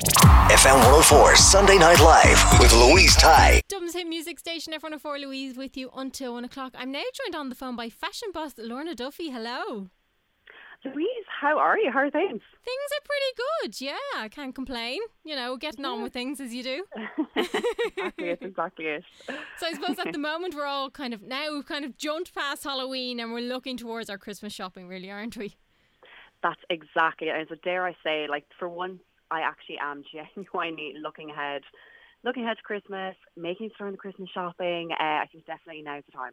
FM 104 Sunday Night Live with Louise Ty. Dublin's hit music station, F104 Louise with you until one o'clock. I'm now joined on the phone by fashion boss Lorna Duffy. Hello. Louise, how are you? How are things? Things are pretty good, yeah. I can't complain. You know, getting on with things as you do. exactly it, exactly it. So I suppose at the moment we're all kind of now we've kind of jumped past Halloween and we're looking towards our Christmas shopping, really, aren't we? That's exactly it. And so dare I say, like for once, I actually am genuinely looking ahead, looking ahead to Christmas, making sure the Christmas shopping. Uh, I think definitely now's the time.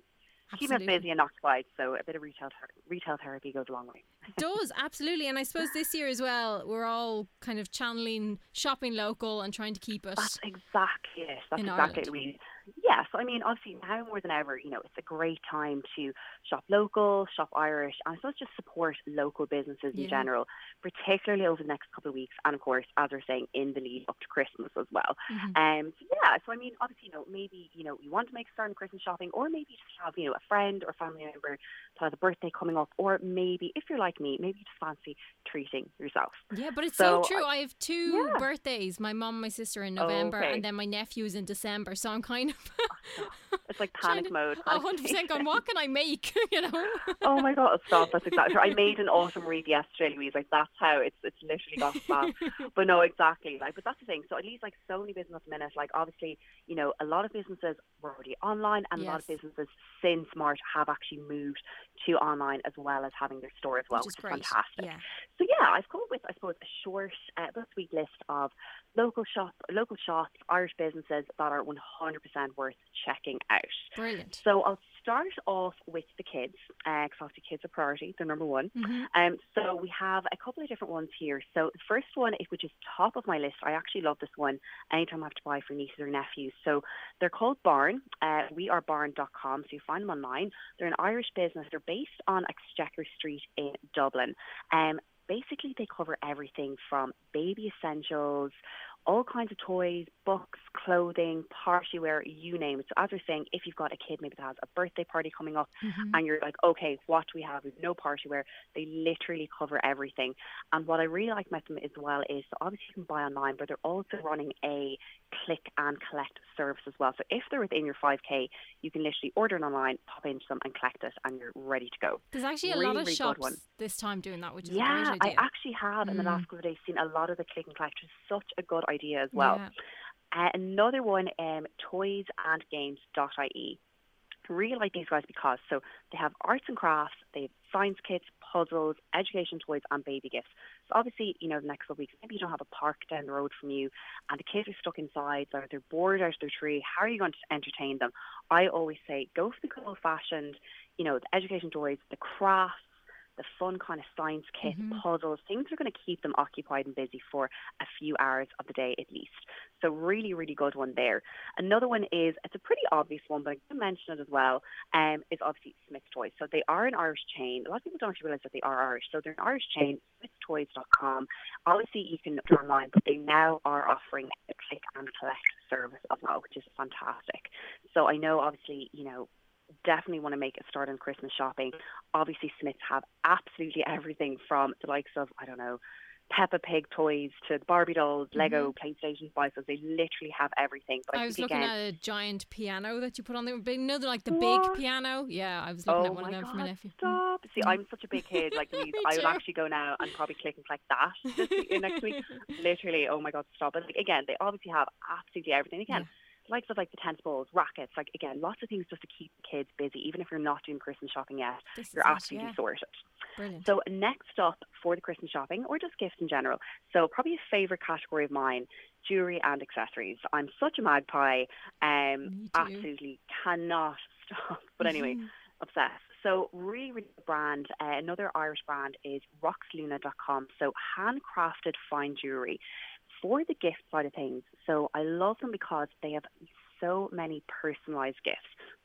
Keeping us busy and occupied, so a bit of retail ther- retail therapy goes a long way. does absolutely and i suppose this year as well we're all kind of channeling shopping local and trying to keep us. That's exactly it. That's exactly it. We, yes, I mean, obviously now more than ever, you know, it's a great time to shop local, shop Irish, and I suppose just support local businesses Yeah. in general, particularly over the next couple of weeks, and of course, as we're saying, in the lead up to Christmas as well. Mhm. Um, so yeah, so I mean, obviously, you know, maybe you know you want to make a start in Christmas shopping, or maybe just have you know a friend or family member that has a birthday coming up, or maybe if you're like me, maybe you just fancy treating yourself. yeah but it's so, So, true i have two yeah. birthdays my mom, and my sister in november Okay. and then my nephew is in december so i'm kind of It's like panic mode. hundred percent going what can i make you know oh my god, stop! That's exactly. I made an autumn wreath yesterday, Louise. Like that's how it's it's literally got bad. but no, exactly. Like, but that's the thing. So at least like so many businesses at the minute, like obviously, you know, a lot of businesses were already online, and a lot of businesses since March have actually moved to online as well as having their store as well, which is which, great fantastic. yeah So yeah, I've come up with, I suppose, a short uh, this week list of local shop, local shops, Irish businesses that are 100% worth checking out. brilliant So I'll start off with the kids, because obviously kids are priority. They're number one. Mhm. Um, so we have a couple of different ones here. So the first one, which is top of my list, I actually love this one. Anytime I have to buy for nieces or nephews. So they're called Barn. Uh, we are barn.com. So you find them online. They're an Irish business. They're based on Exchequer Street in Dublin. Um, basically, they cover everything from baby essentials, all kinds of toys, books, clothing, party wear, you name it. So as we're saying, if you've got a kid maybe that has a birthday party coming up Mhm. and you're like, okay, what do we have? We've no party wear. They literally cover everything. And what I really like about them as well is so obviously you can buy online, but they're also running a click and collect service as well. So if they're within your 5K, you can literally order it online, pop into them and collect it and you're ready to go. there's actually a really, lot of really shops one. this time doing that which is Yeah, I actually have in the Mm. last couple of days seen a lot of the click and collect, which is such a good idea as well. Yeah. Uh, another one, um, toysandgames.ie. Really like these guys because so they have arts and crafts, they have science kits, puzzles, education toys, and baby gifts. So obviously, you know, the next couple of weeks, maybe you don't have a park down the road from you, and the kids are stuck inside, or they're bored out of their tree. How are you going to entertain them? I always say go for the old-fashioned, you know, the education toys, the crafts, the fun kind of science kit, Mhm. puzzles, things that are going to keep them occupied and busy for a few hours of the day at least. So really, really good one there. Another one is it's a pretty obvious one, but I'm going to mention it as well. Um, is obviously Smyths Toys. So they are an Irish chain. A lot of people don't actually realise that they are Irish. So they're an Irish chain. SmythsToys.com. Obviously, you can order online, but they now are offering a click and collect service as well, which is fantastic. So I know, obviously, you know. Definitely want to make a start on Christmas shopping. Obviously, Smyths have absolutely everything from the likes of I don't know, Peppa Pig toys to Barbie dolls, Lego, PlayStation devices. They literally have everything. But I, I was looking again, at a giant piano that you put on there. You know, they're like the What? big piano. Yeah, I was looking Oh at one of them for my nephew. Mm. Stop. See, I'm such a big kid. Like, Me I would actually go now and probably click and collect that this week, next week. Literally, oh my God, stop. But like, again, they obviously have absolutely everything. Again, the likes of like the tennis balls, rackets, like again, lots of things just to keep the kids busy. Even if you're not doing Christmas shopping yet, This you're absolutely yeah. sorted. Brilliant. So next up for the Christmas shopping or just gifts in general. So probably a favourite category of mine, jewellery and accessories. I'm such a magpie. Um absolutely cannot stop. But anyway, Mhm. obsessed. So really, really good brand. Uh, another Irish brand is roxluna.com. So handcrafted fine jewelry for the gift side of things. So I love them because they have so many personalized gifts.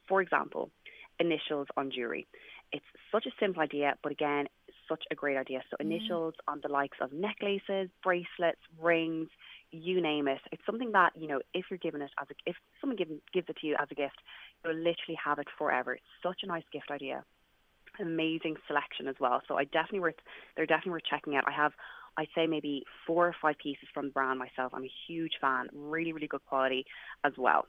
For example, initials on jewelry. It's such a simple idea, but again, such a great idea. So initials mm. on the likes of necklaces, bracelets, rings, you name it. It's something that you know if you're given it as a if someone gives it to you as a gift, you'll literally have it forever. It's such a nice gift idea. Amazing selection as well. So I definitely worth they're definitely worth checking out. I have I'd say maybe four or five pieces from the brand myself. I'm a huge fan. Really, really good quality as well.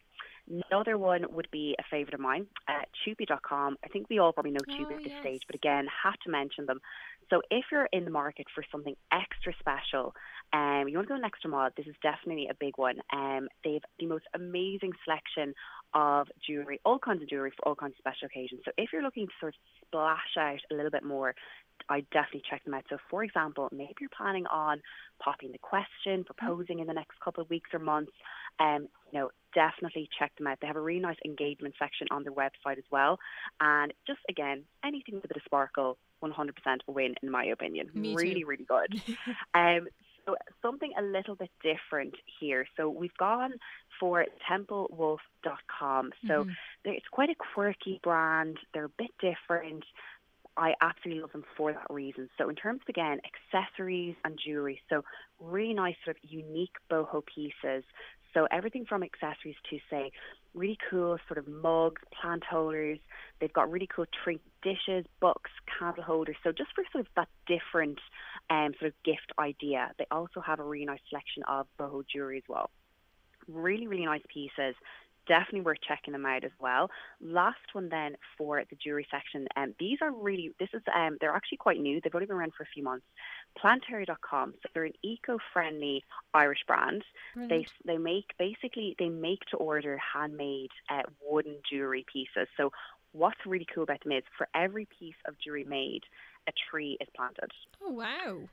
Another one would be a favourite of mine, uh, Chupi.com. I think we all probably know Chupi oh, at this yes. stage, but again, have to mention them. So if you're in the market for something extra special, um, you want to go an extra mile, this is definitely a big one. Um, they have the most amazing selection of jewellery, all kinds of jewellery for all kinds of special occasions. So if you're looking to sort of splash out a little bit more, I definitely check them out. So, for example, maybe you're planning on popping the question, proposing in the next couple of weeks or months. Um, you know, definitely check them out. They have a really nice engagement section on their website as well. And just again, anything with a bit of sparkle, 100% a win in my opinion. Me really, too. really good. um, so something a little bit different here. So we've gone for templewolf.com. So mm-hmm. it's quite a quirky brand. They're a bit different. I absolutely love them for that reason. So in terms of again accessories and jewelry, so really nice sort of unique boho pieces. So everything from accessories to say really cool sort of mugs, plant holders. They've got really cool trinket dishes, books, candle holders. So just for sort of that different um, sort of gift idea, they also have a really nice selection of boho jewelry as well. Really, really nice pieces definitely worth checking them out as well. Last one then for the jewelry section. Um, these are really, this is, um, they're actually quite new. They've only been around for a few months. Planetary.com. So they're an eco-friendly Irish brand. They they make basically they make to order handmade uh, wooden jewelry pieces. So what's really cool about them is for every piece of jewelry made, a tree is planted. Oh wow!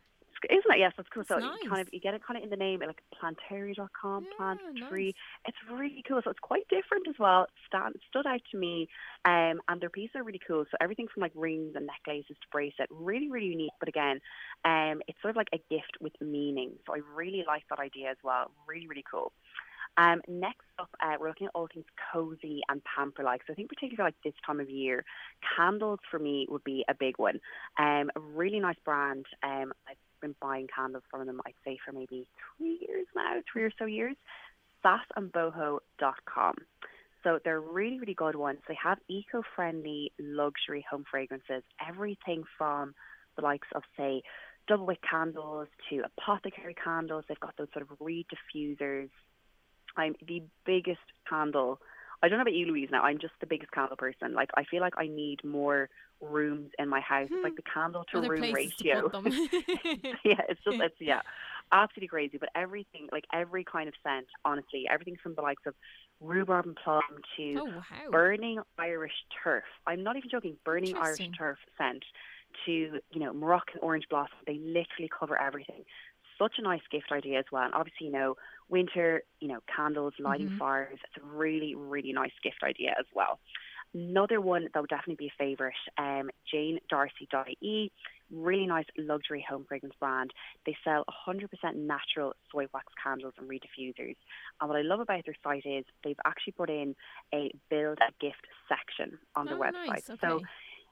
isn't it? Yes, that's cool. So nice. you kind of you get it kind of in the name, like plantary.com, yeah, plant nice. tree. It's really cool. So it's quite different as well. It stand, stood out to me, um, and their pieces are really cool. So everything from like rings and necklaces to bracelet, really, really unique. But again, um, it's sort of like a gift with meaning. So I really like that idea as well. Really, really cool. Um, next up, uh, we're looking at all things cozy and pamper-like. So I think particularly like this time of year, candles for me would be a big one. Um, a really nice brand. Um, I've been buying candles from them, I'd say, for maybe three years now, three or so years. sassandboho.com. So they're really, really good ones. They have eco-friendly luxury home fragrances, everything from the likes of, say, double wick candles to apothecary candles. They've got those sort of reed diffusers. I'm the biggest candle. I don't know about you, Louise. Now I'm just the biggest candle person. Like I feel like I need more rooms in my house. It's like hmm. the candle to Other room to ratio. yeah, it's just it's yeah, absolutely crazy. But everything, like every kind of scent, honestly, everything from the likes of rhubarb and plum to oh wow! burning Irish turf. I'm not even joking. Burning Irish turf scent to you know Moroccan orange blossom. They literally cover everything. Such a nice gift idea as well. And obviously, you know, winter, you know, candles, lighting Mhm. fires. It's a really, really nice gift idea as well. Another one that would definitely be a favourite, um, JaneDarcy.ie. Really nice luxury home fragrance brand. They sell 100% natural soy wax candles and reed diffusers. And what I love about their site is they've actually put in a build a gift section on their Oh, website. nice. So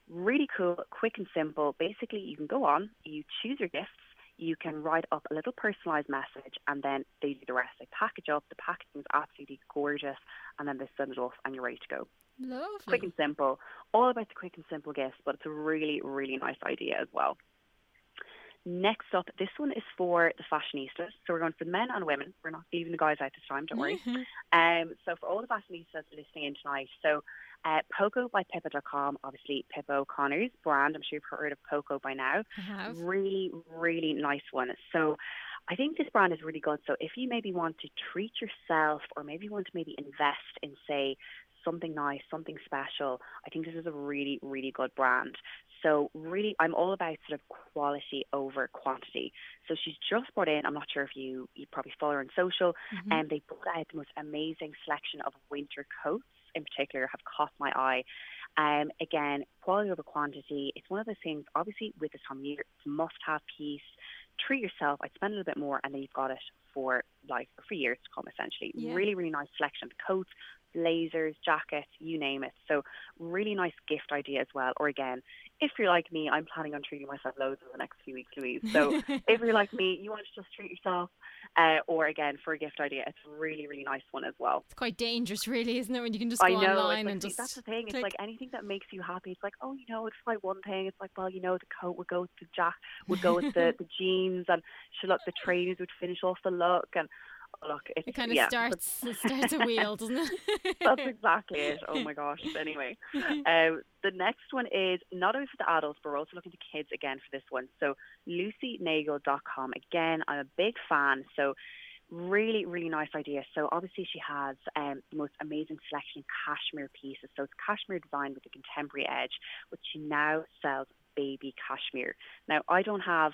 really cool, quick and simple. Basically, you can go on, you choose your gifts, you can write up a little personalized message, and then they do the rest. They package up, the packaging is absolutely gorgeous, and then they send it off, and you're ready to go. Lovely. Quick and simple, all about the quick and simple gifts, but it's a really, really nice idea as well. Next up, this one is for the fashionistas. So we're going for the men and women. We're not leaving the guys out this time, don't worry. Um, so for all the fashionistas listening in tonight, so uh, Poco by Pippa.com, obviously Pippa O'Connor's brand. I'm sure you've heard of Poco by now. Really, really nice one. So I think this brand is really good. So if you maybe want to treat yourself or maybe you want to maybe invest in, say, something nice, something special, I think this is a really, really good brand. So really, I'm all about sort of quality over quantity. So she's just brought in, I'm not sure if you, you probably follow her on social, Mhm. and they brought out the most amazing selection of winter coats. In particular have caught my eye. Um, again, quality over quantity. It's one of those things. Obviously, with this time of year, it's a must-have piece. Treat yourself. I'd spend a little bit more, and then you've got it for like for years to come. Essentially, Yeah. really, really nice selection of coats, blazers, jackets, you name it. So, really nice gift idea as well. Or again, if you're like me, I'm planning on treating myself loads over the next few weeks, Louise. So, if you're like me, you want to just treat yourself. Uh, or again, for a gift idea, it's a really, really nice one as well. It's quite dangerous, really, isn't it? When you can just I go know. online like, and just that's the thing. It's like anything that makes you happy. It's like, oh, you know, it's like one thing. It's like, well, you know, the coat would go with the jack, would go with the, the jeans, and she look the trainers would finish off the look, and look, it's, it kind of yeah, starts it starts a wheel, doesn't it? That's exactly it. Oh my gosh. Anyway, um, the next one is not only for the adults, but we're also looking to kids again for this one. So lucynagle.com. Again, I'm a big fan. So really, really nice idea. So obviously she has um, the most amazing selection of cashmere pieces. So it's cashmere designed with a contemporary edge, but she now sells baby cashmere. Now I don't have,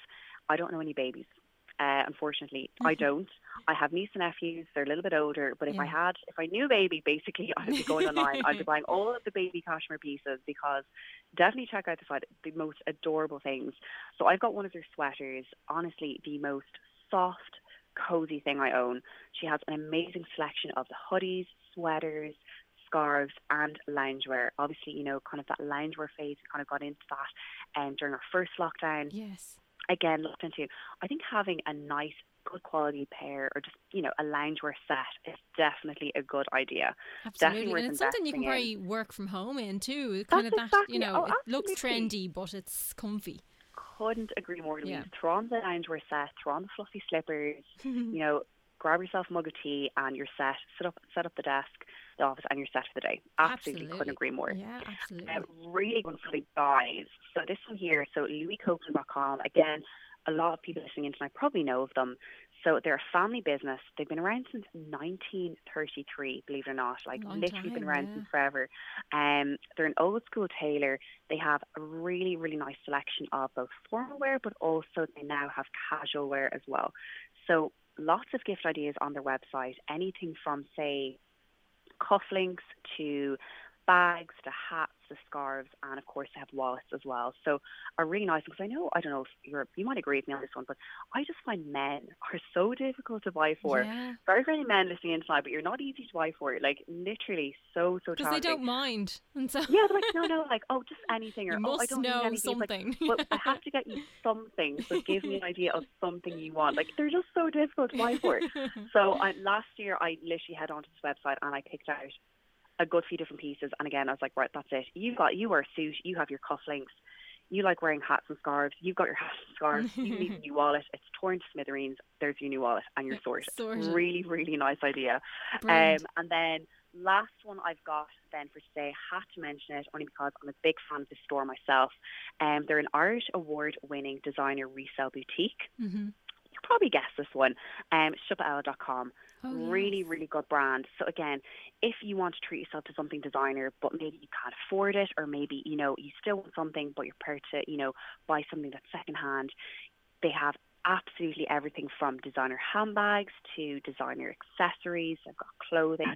I don't know any babies. Uh, unfortunately, I don't. I have niece and nephews. They're a little bit older, but if I had, if I knew a baby, basically, I'd be going online. I'd be buying all of the baby cashmere pieces because definitely check out the site. The most adorable things. So I've got one of their sweaters. Honestly, the most soft, cozy thing I own. She has an amazing selection of the hoodies, sweaters, scarves, and loungewear. Obviously, you know, kind of that loungewear phase. We kind of got into that um, during our first lockdown yes. Again looked into. I think having a nice, good quality pair or just you know a loungewear set is definitely a good idea. Absolutely, worth and it's something you can probably work from home in too. Kind of that, exactly- you know, oh, it looks trendy, but it's comfy. Couldn't agree more. Louise. Yeah. Throw on the loungewear set, throw on the fluffy slippers. You know, grab yourself a mug of tea and you're set. Set up, set up the desk, office, and you're set for the day. Absolutely, couldn't agree more. Yeah, absolutely. Uh, really good for the guys. So this one here, so louiscopeland.com. Again, a lot of people listening in tonight probably know of them. So they're a family business. They've been around since 1933, believe it or not. Like Long literally been around yeah. since forever. Um, they're an old school tailor. They have a really, really nice selection of both formal wear, but also they now have casual wear as well. So lots of gift ideas on their website. Anything from say cufflinks to bags to hats to scarves and of course they have wallets as well so are really nice because i know i don't know if you're you might agree with me on this one but i just find men are so difficult to buy for yeah, very very men listening in tonight but you're not easy to buy for like literally so so because they don't mind, and so yeah they're like no no like oh just anything or you oh i don't need know anything It's like, something. but I have to get you something. So give me an idea of something you want. Like they're just so difficult to buy for. So I, last year I literally had onto this website and I picked out a good few different pieces. And again, I was like, right, that's it. You got you wear a suit. You have your cufflinks. You like wearing hats and scarves. You've got your hats and scarves. You need a new wallet. It's torn to smithereens. There's your new wallet, and you're sorted. Sorted. Really, really nice idea. Brilliant. Um, and then last one I've got then for today, I have to mention it only because I'm a big fan of the store myself. Um, they're an Irish award winning designer resale boutique. hmm You probably guess this one. Um, siopaella.com. Oh, really, yes. really good brand. So again, if you want to treat yourself to something designer, but maybe you can't afford it, or maybe you know you still want something, but you're prepared to you know buy something that's secondhand, they have absolutely everything from designer handbags to designer accessories. They've got clothing.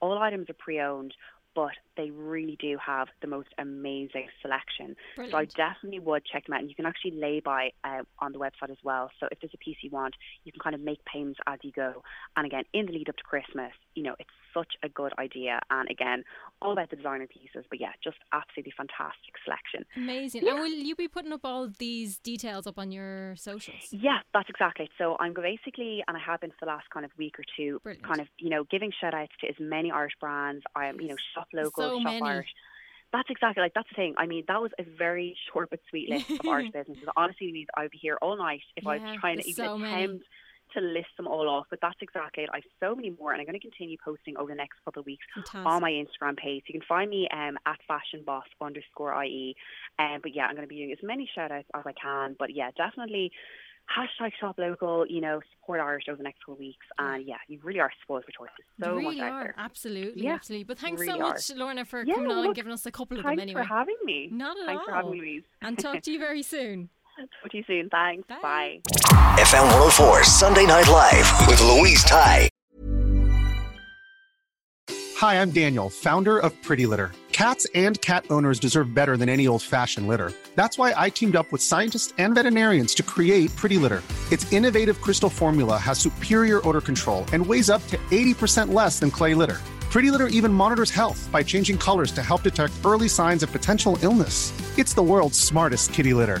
All items are pre-owned, but they really do have the most amazing selection. So I definitely would check them out. And you can actually lay by uh, on the website as well. So if there's a piece you want, you can kind of make payments as you go. And again, in the lead up to Christmas, you know, it's such a good idea. And again, all about the designer pieces. But yeah, just absolutely fantastic selection. Amazing. Yeah. And will you be putting up all these details up on your socials? Yeah, that's exactly it. So I'm basically, and I have been for the last kind of week or two, Brilliant. kind of, you know, giving shout outs to as many Irish brands. I am, you know, shop local, So shop many. Irish. That's exactly like that's the thing. I mean, that was a very short but sweet list of Irish businesses. Honestly, I would be here all night if I Yeah, was trying to even so attempt to list them all off. But that's exactly it. I have so many more, and I'm going to continue posting over the next couple of weeks Fantastic. on my Instagram page. You can find me um, at fashionboss underscore IE. Um, but yeah, I'm going to be doing as many shout outs as I can. But yeah, definitely hashtag shop local, you know, support Irish over the next couple of weeks. And yeah, you really are spoiled for choices. You So really much are. Absolutely, Yeah, absolutely. But thanks really so are. much, Lorna, for Yeah, coming on and giving us a couple of them Thanks anyway. for having me. Not at Thanks all. for having me, Louise. and talk to you very soon. Talk to you soon. Thanks. Bye. Bye. FM 104 Sunday Night Live with Louise Ty. Hi, I'm Daniel, founder of Pretty Litter. Cats and cat owners deserve better than any old fashioned litter. That's why I teamed up with scientists and veterinarians to create Pretty Litter. Its innovative crystal formula has superior odor control and weighs up to 80% less than clay litter. Pretty Litter even monitors health by changing colors to help detect early signs of potential illness. It's the world's smartest kitty litter.